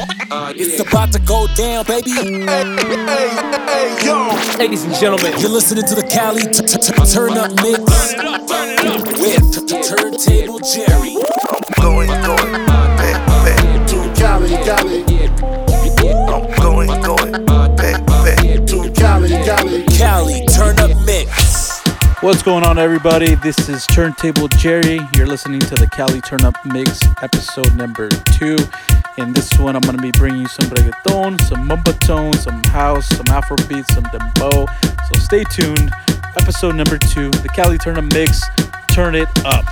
Uh, it's about to go down, baby. Hey, hey, hey, yo. Ladies and gentlemen, You're listening to the Cali t- t- t- Turn Up Mix with t- t- Turntable Jerry. Going, going, back, back. To Cali, Cali, I'm going, going, What's going on, everybody? This is Turntable Jerry. You're listening to the Cali Turn Up Mix, episode number two. In this one, I'm going to be bringing you some reggaeton, some mumba tone, some house, some afrobeat, some dembow. So stay tuned. Episode number two, the Cali Turn Up Mix. Turn it up.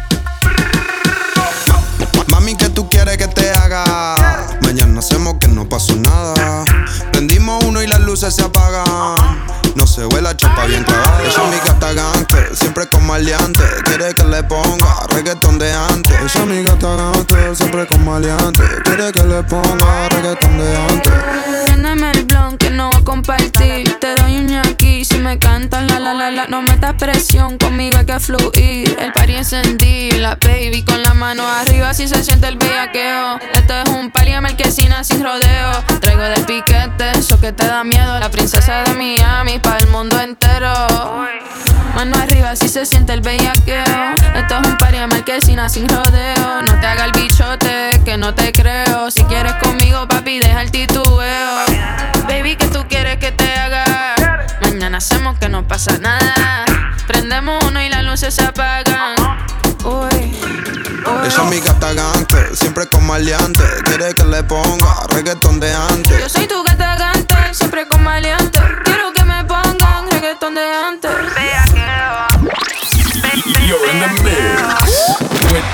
Mami, ¿qué tú quieres que te haga? Mañana hacemos que no pasó nada. Prendimos uno y las luces se apagan. No se ve la chapa bien. Ella es mi gata gangster, siempre con maleante. Quiere que le ponga reggaetón de antes. Ella es mi gata gangster, siempre con maleante. Quiere que le ponga reggaetón de antes. Préndeme el blon que no voy a compartir. Te doy un ñaqui si me cantas la la la la. No metas presión, conmigo hay que fluir. El party encendido, la baby con la mano arriba si se siente el bellaqueo. Esto es un party de marquesina sin rodeo. Traigo de piquete, eso que te da miedo. La princesa de Miami para el mundo entero. Mano arriba si se siente el bellaqueo. Esto es un party de marquesina sin rodeo. No te haga el bichote, que no te creo. Si quieres conmigo, papi, deja el titubeo. Baby, que tú quieres que te haga? Mañana hacemos que no pasa nada. Prendemos uno y las luces se apagan. Uy, uy. Ella es mi gata gangster, siempre con maleante. Quiere que le ponga reggaetón de antes. Yo soy tu gata gante, siempre con maleante. Quiero que me pongan reggaetón de antes. you're in the mix with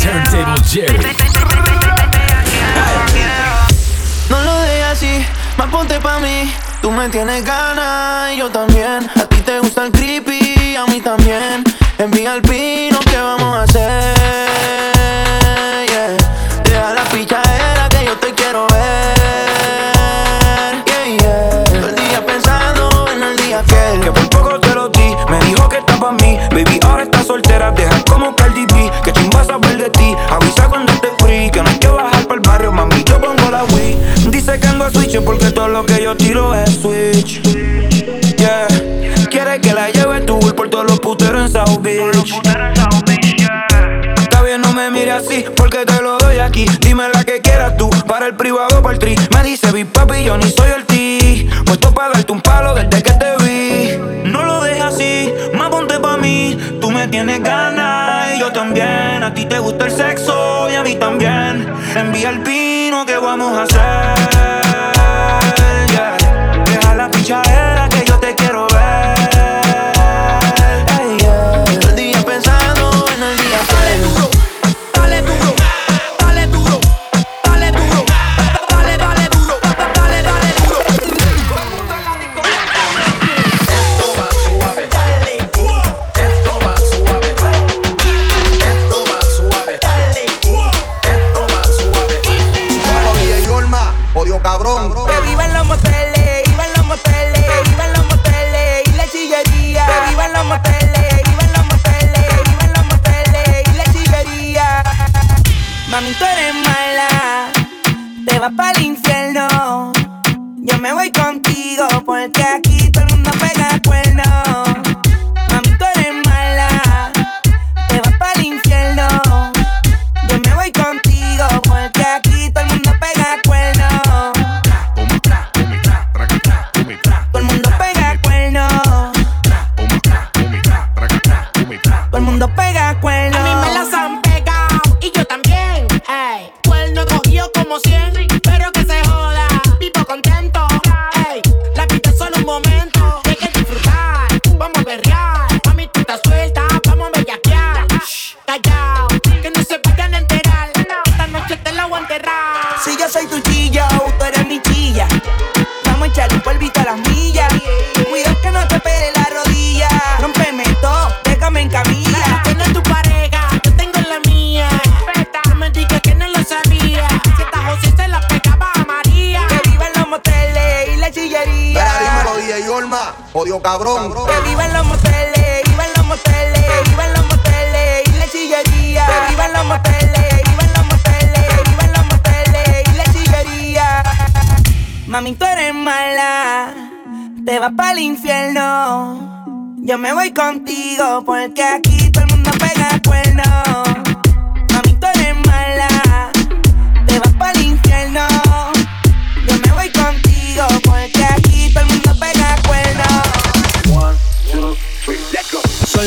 Turntable Jerry. Ponte pa' mí. Tú me tienes ganas y yo también. A ti te gusta el creepy, a mí también. Envía el pino, ¿qué Dime la que quieras tú, para el privado por el tri. Me dice, vi papi, yo ni soy el ti. Puesto para darte un palo desde que te vi. No lo dejes así, más ponte pa' mí. Tú me tienes ganas y yo también. A ti te gusta el sexo y a mí también. Envía el pino que vamos a hacer. Deja la pichadera que yo te quiero ver. Contigo porque aquí Odio cabrón. cabrón. Que vivan los moteles, vivan los moteles, que vivan los moteles y la chillería. Que vivan los moteles, vivan los moteles, que vivan los moteles y la chillería. Mami, tú eres mala, te vas para el infierno. Yo me voy contigo porque aquí todo el mundo pega cuernos.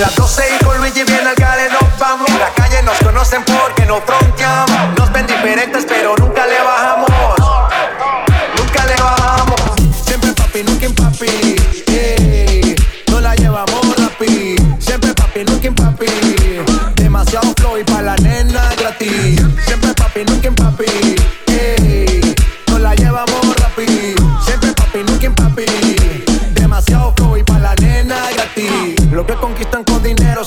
Las 12 y con Luigi viene al gale nos vamos. En la calle nos conocen porque nos fronteamos. Nos ven diferentes pero nunca le bajamos. Nunca le bajamos. Siempre papi, nunca en papi. No la llevamos rapi. Siempre papi, nunca en papi. Demasiado flow y pa' la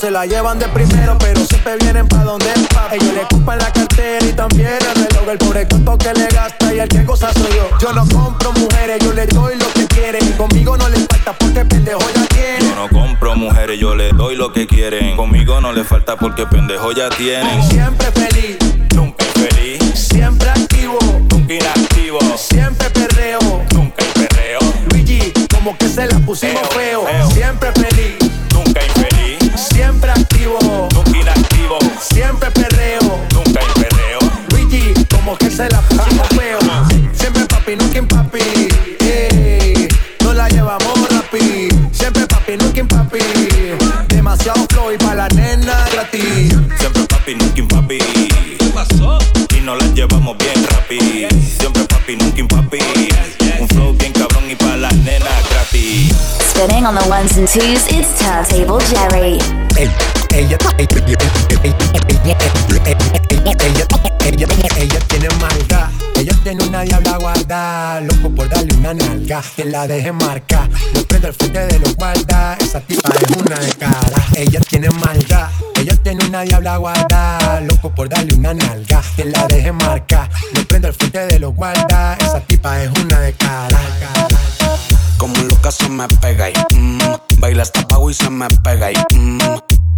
se la llevan de primero, pero siempre vienen pa' donde es papi. Ellos le ocupan la cartera y también el reloj. El pobre tonto que le gasta y el que goza soy yo. Yo no compro mujeres, yo le doy lo que quieren. Y conmigo no les falta porque pendejo ya tiene. Yo no compro mujeres, yo le doy lo que quieren. Conmigo no le falta porque pendejo ya tienen. Siempre feliz, Nunca infeliz, siempre activo, nunca inactivo, siempre perreo. nunca el perreo, Luigi, como que se la pusimos Eo, feo. eo. Siempre feliz, papi, nunca papi. Demasiado flow y pa' la nena gratis. Siempre papi, nunca papi. ¿Qué pasó? Y nos las llevamos bien rápido. Siempre papi, nunca papi. Un flow bien cabrón y pa' las nenas gratis. Spinning on the ones and twos, it's Turntable Jerry. Ella, ella, ella, ella tiene maldad. Ella tiene una diabla guarda, loco por darle una nalga, que la deje marcar. No prende el frente de los guarda, esa tipa es una de cara. Ella tiene maldad. Ella tiene una diabla guarda, loco por darle una nalga, que la deje marcar. No prende el frente de los guarda, esa tipa es una de cara. Como loca se me pega y mm, baila hasta pago y se me pega y mm,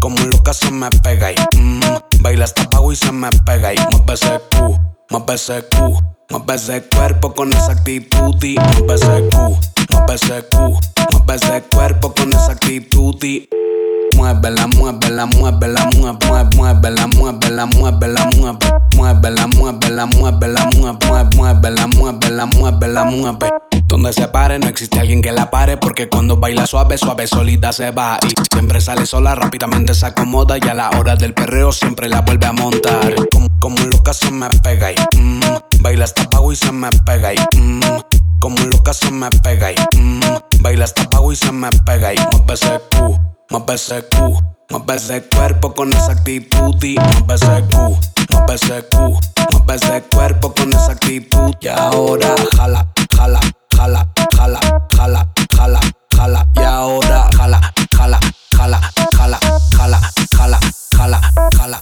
como loca se me pega y mm, baila hasta pago y se me pega y mueve ese mueve ese cu, mueve ese cuerpo con esa actitud y mueve ese cu, mueve ese cu, mueve ese cuerpo con esa actitud y Muévela, muévela, muévela, mueve, mueve, muévela, muévela, muévela, mueve, muévela, muévela, muévela, mueve, mueve, muévela, muévela, muévela, mueve. Donde se pare no existe alguien que la pare porque cuando baila suave, suave solita se va y siempre sale sola, rápidamente se acomoda y a la hora del perreo siempre la vuelve a montar. Como, como loca se me pega y mm, baila hasta pago y se me pega y mm, como loca se me pega y mm, baila hasta pago y se me pega y mueve ese cu. Mueve ese cu, mueve ese cuerpo con esa actitud y mueve ese cu, mueve ese cu, mueve ese cuerpo con esa actitud y ahora jala, jala, jala, jala, jala, jala, jala y ahora jala, jala, jala, jala, jala, jala, jala, jala.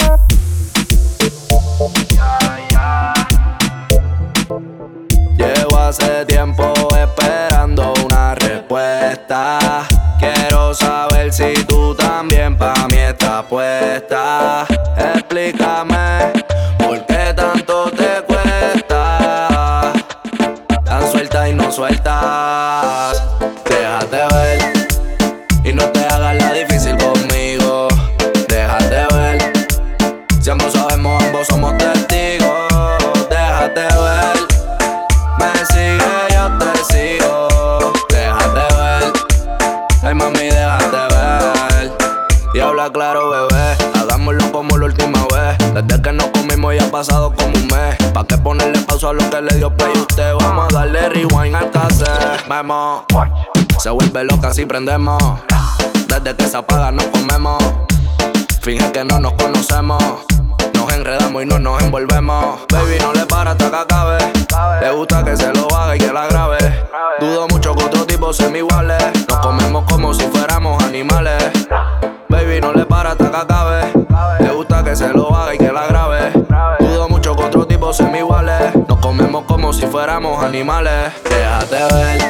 Llevo hace tiempo esperando una respuesta. Quiero saber si tú también pa' mí estás puesta. Explícame Se vuelve loca si prendemos. Desde que se apaga nos comemos. Finge que no nos conocemos. Nos enredamos y no nos envolvemos. Baby, no le para hasta que acabe. Le gusta que se lo haga y que la grabe. Dudo mucho que otros tipos sean iguales. Nos comemos como si fuéramos animales. Baby, no le para hasta que acabe. Le gusta que se lo haga fuéramos animales. Déjate ver.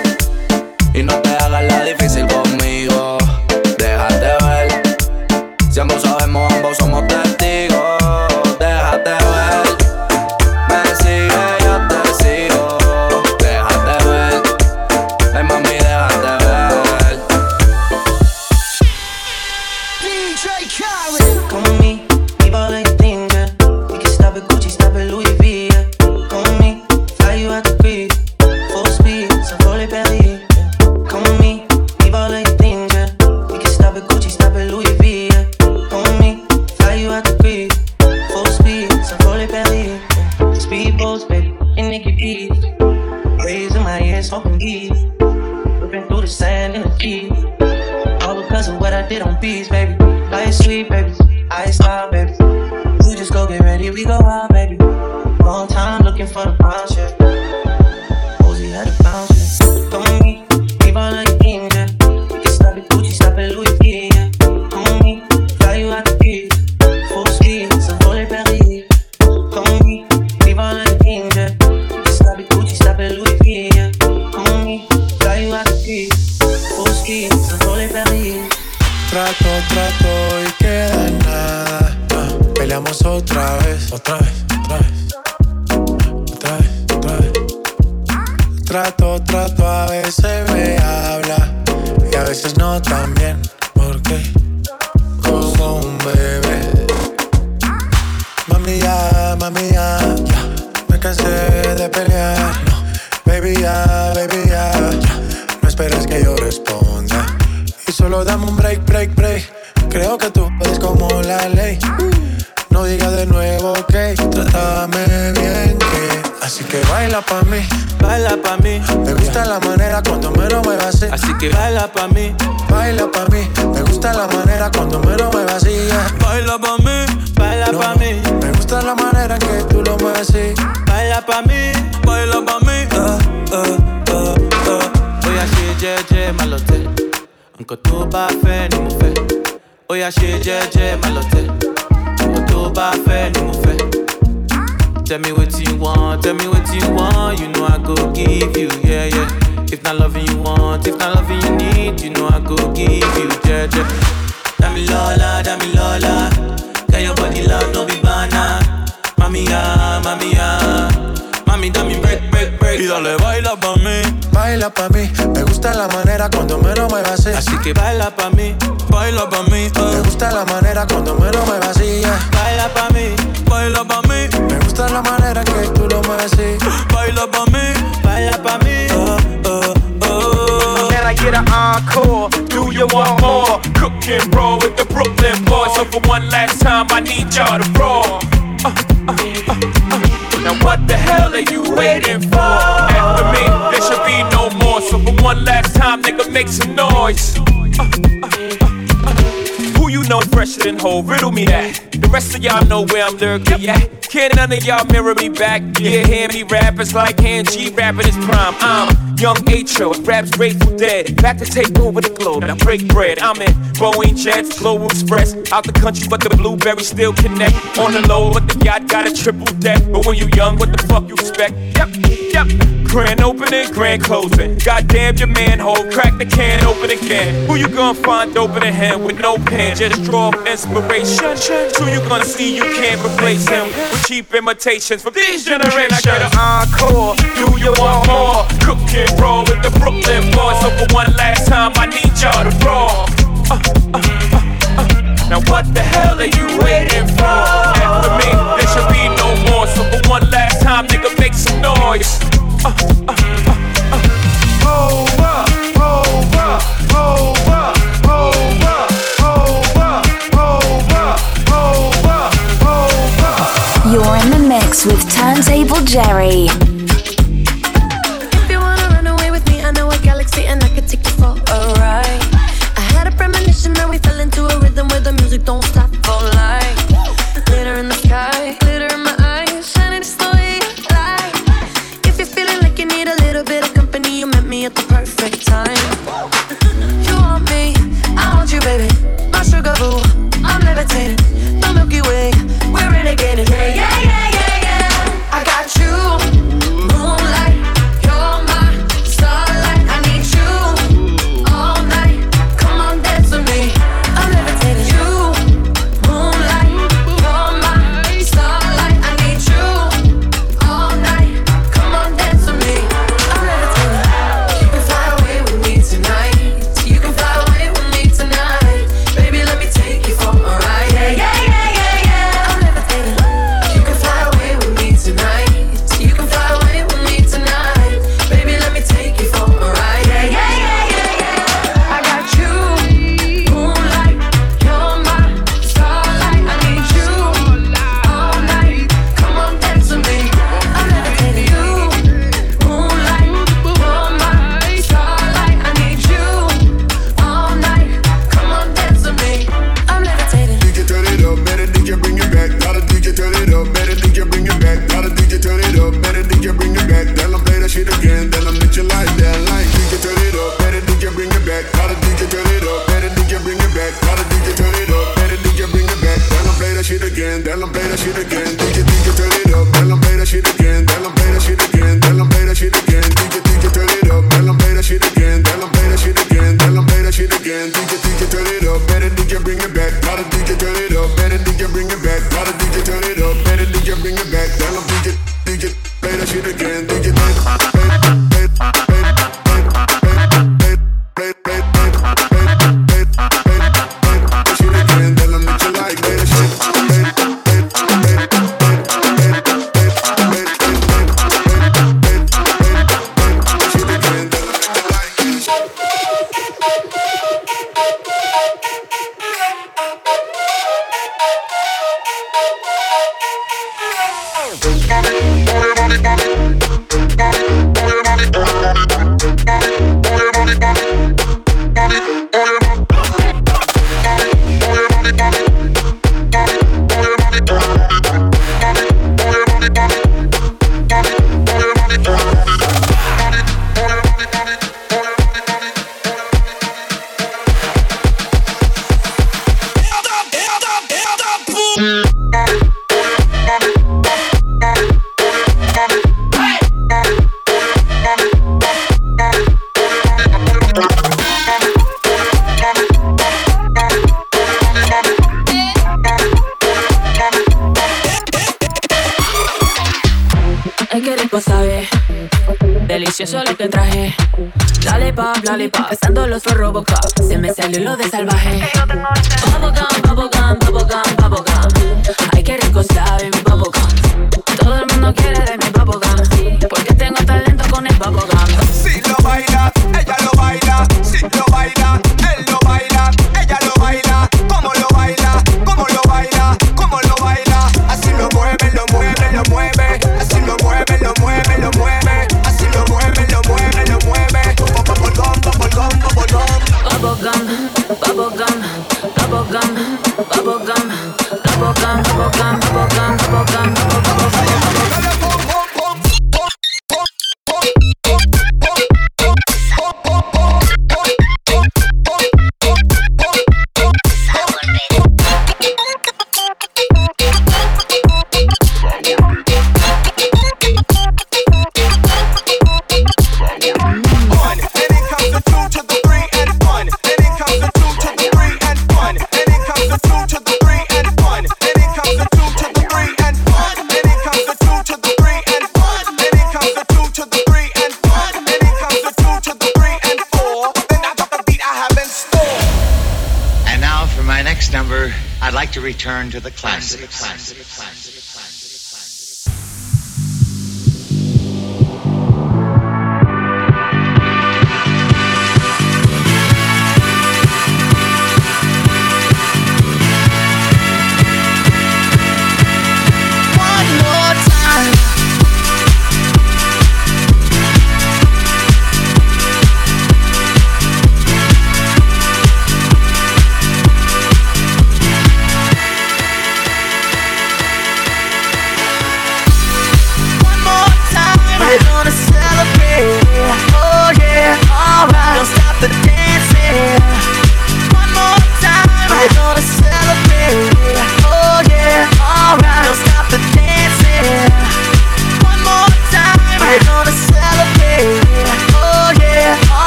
Y no te hagas la difícil conmigo. Déjate ver. Si ambos sabemos, ambos somos testigos. Smoking weed. Ripping through the sand in the Jeep. All because of what I did on beats, baby. Life sweet, baby. I style, que baila pa' mí, baila pa' mí. Me gusta la manera cuando me lo muevas así. baila pa' mí, baila No, pa' mí, Me gusta la manera que tú lo mueves así. baila pa' mí, baila pa' mí. Uh, uh, uh, uh. Oya ṣe jẹ́jẹ́ má lọ tẹ̀, nǹkan tó bá fẹ́ ni. Oya ṣe jẹ́jẹ́ má lọ tẹ̀, nǹkan tó bá fẹ́ ni mo fẹ́. Tell me what you want, tell me what you want, you know I go give you, yeah, yeah. If not loving you want, if not loving you need, you know I go give you, yeah. Dami Lola, Dami Lola, got your body love, no be banana. Mami, ah, mami, ah, mami, dame break, break, break. Y dale, baila pa' mí, Baila pa' mí. Me gusta la manera cuando me lo muevas así. así que baila pa' mí, baila pa' mí, Me uh. gusta la manera cuando me lo muevas así. yeah. Baila pa' mí, baila pa' mí, Me gusta la manera que uh. An encore? Do you want more? Cook and roll with the Brooklyn boys. So for one last time, I need y'all to roll. Uh, uh, uh, uh. Now what the hell are you waiting for? After me, there should be no more. So for one last time, nigga, make some noise. You know fresher than whole? Riddle me that. The rest of y'all know where I'm lurking at. Can none of y'all mirror me back? Yeah, hear me rap, it's like hand G rapping his prime. I'm young H.O., raps Grateful Dead. Back to take over the globe, now break bread. I'm in Boeing Jets, Global Express. Out the country, but the blueberries still connect. On the low, but the yacht got a triple deck. But when you young, what the fuck you expect? Yep, yep. Grand opening, grand closing. Goddamn your manhole, crack the can open again. Who you gonna find open a hand with no pen? Just draw up inspiration. Who you gonna see you can't replace him with cheap imitations from these generations? I got an encore. Do you want more? Cook and roll with the Brooklyn boys. So for one last time, I need y'all to roll. Uh, uh, uh, uh. Now what the hell are you waiting for? After me, there should be no more. So for one last time, nigga, make some noise. Uh, uh. Hold up, hold up, hold up, mix with Turntable Jerry. If you wanna run away with me, I know a galaxy and I could take you for a ride. I had a premonition that we fell into a rhythm where the music don't stop can turn it up. bla les.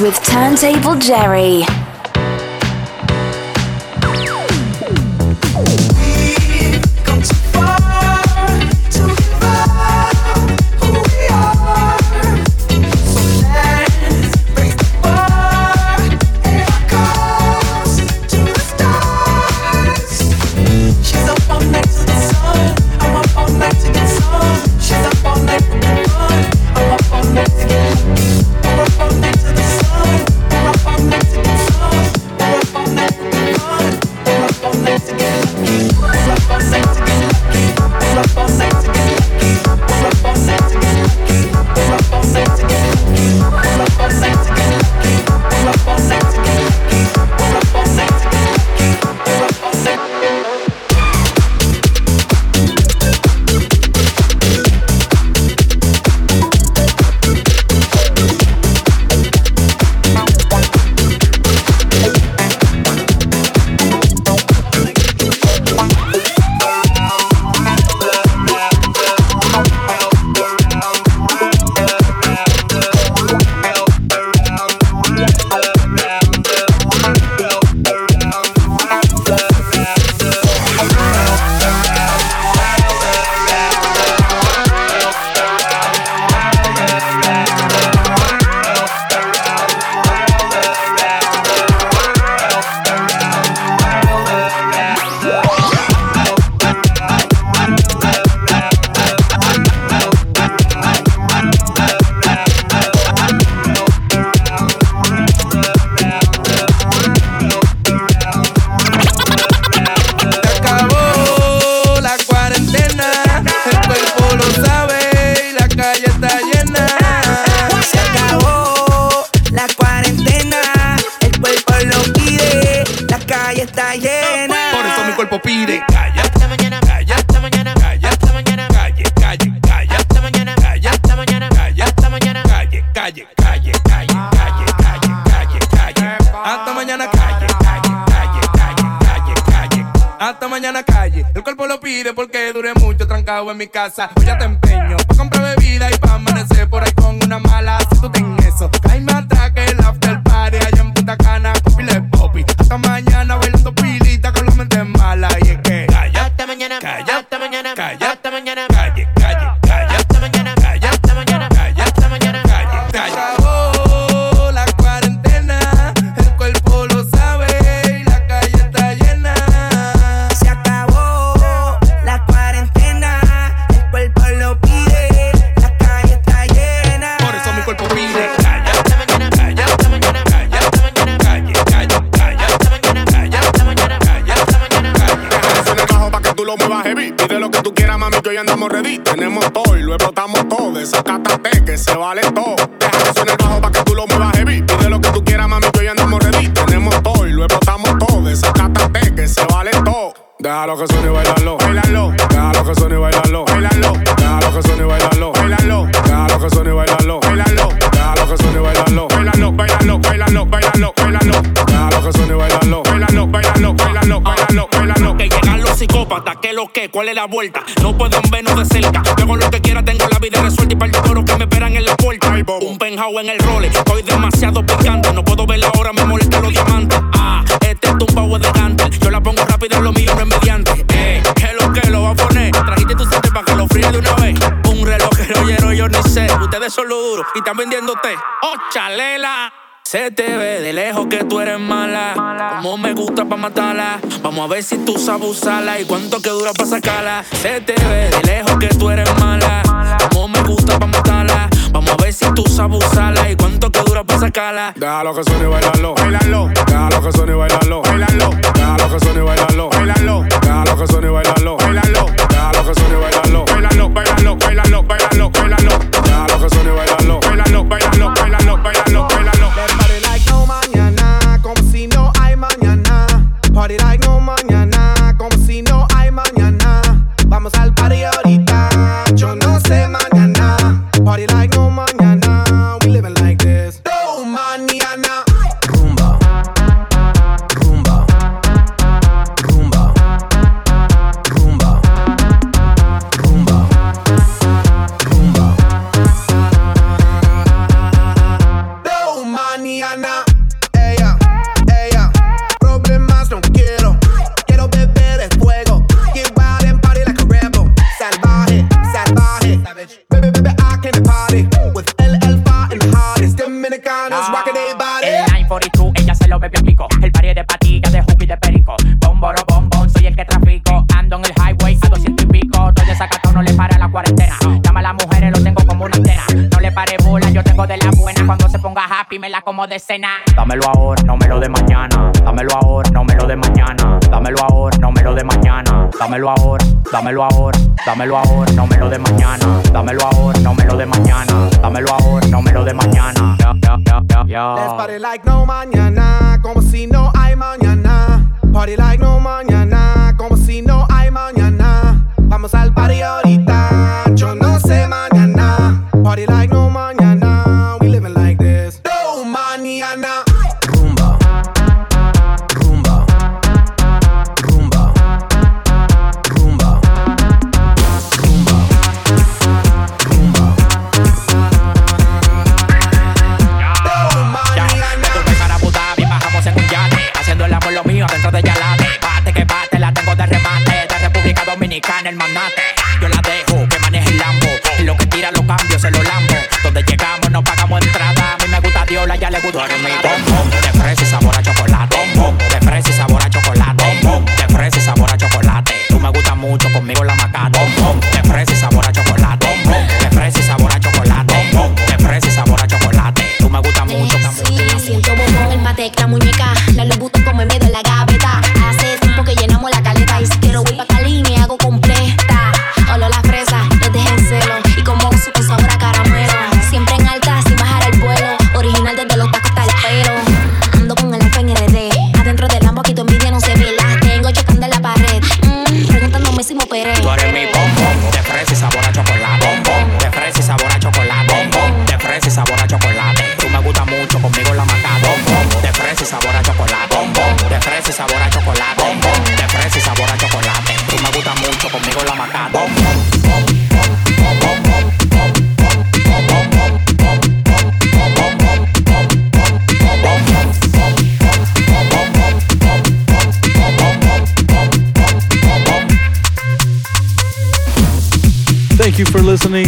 with Turntable Jerry. Hasta mañana, calle. El cuerpo lo pide porque duré mucho trancado en mi casa. Hoy ya te empeño pa' comprar bebida y pa' amanecer por ahí con una mala. Si tú ten eso, ay me atraque el after party allá en Punta Cana pile popi. Hasta mañana bailando pilita con la mente mala y es que calla, hasta mañana, calla, cuál es la vuelta. No pueden vernos de cerca. Yo hago lo que quiera, tengo la vida resuelta y para el toro que me esperan en la puerta. Un penthouse en el role, estoy demasiado picante. No puedo ver la hora, me molesta los diamantes. Ah, este es tumbao de gante. Yo la pongo rápido, lo mío no es mediante. Eh, que lo que lo va a poner. Trajiste tu sete para que lo fríe de una vez. Un reloj que no yo ni sé. Ustedes son lo duro y están vendiendo té. ¡Oh, chalela! Se te ve de lejos que tú eres mala. Como me gusta pa' matarla. Vamos a ver si tú sabes usarla y cuánto que dura pa' sacarla. Se te ve de lejos que tú eres mala. Como me gusta pa' matarla. Vamos a ver si tú sabes usarla y cuánto que dura pa' sacarla. Déjalo que suene y bailalo, bailalo. Déjalo que suene y bailalo, bailalo. Déjalo que suene y bailalo, bailalo. Déjalo que suene y bailalo, bailalo. Déjalo que suene y bailalo, bailalo, bailalo, bailalo, bailalo, bailalo. Déjalo que suene y bailalo, bailalo, bailalo, bailalo, como de cena. Dámelo ahora, no me lo de mañana. Dámelo ahora, no me lo de mañana. Dámelo ahora, no me lo de mañana. Dámelo ahora, dámelo ahora, dámelo ahora, no me lo de mañana. Dámelo ahora, no me lo de mañana. Dámelo ahora, no me lo de mañana. Ya, ya, ya, ya, ya. Let's party like no mañana, como si no hay mañana. Party like no mañana, como si no hay mañana. Vamos al party ahorita,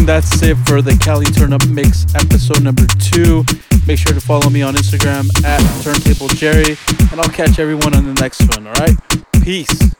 listening. That's it for the Cali Turn Up Mix episode number two. Make sure to follow me on Instagram at Turntable Jerry, and I'll catch everyone on the next one. All right, peace.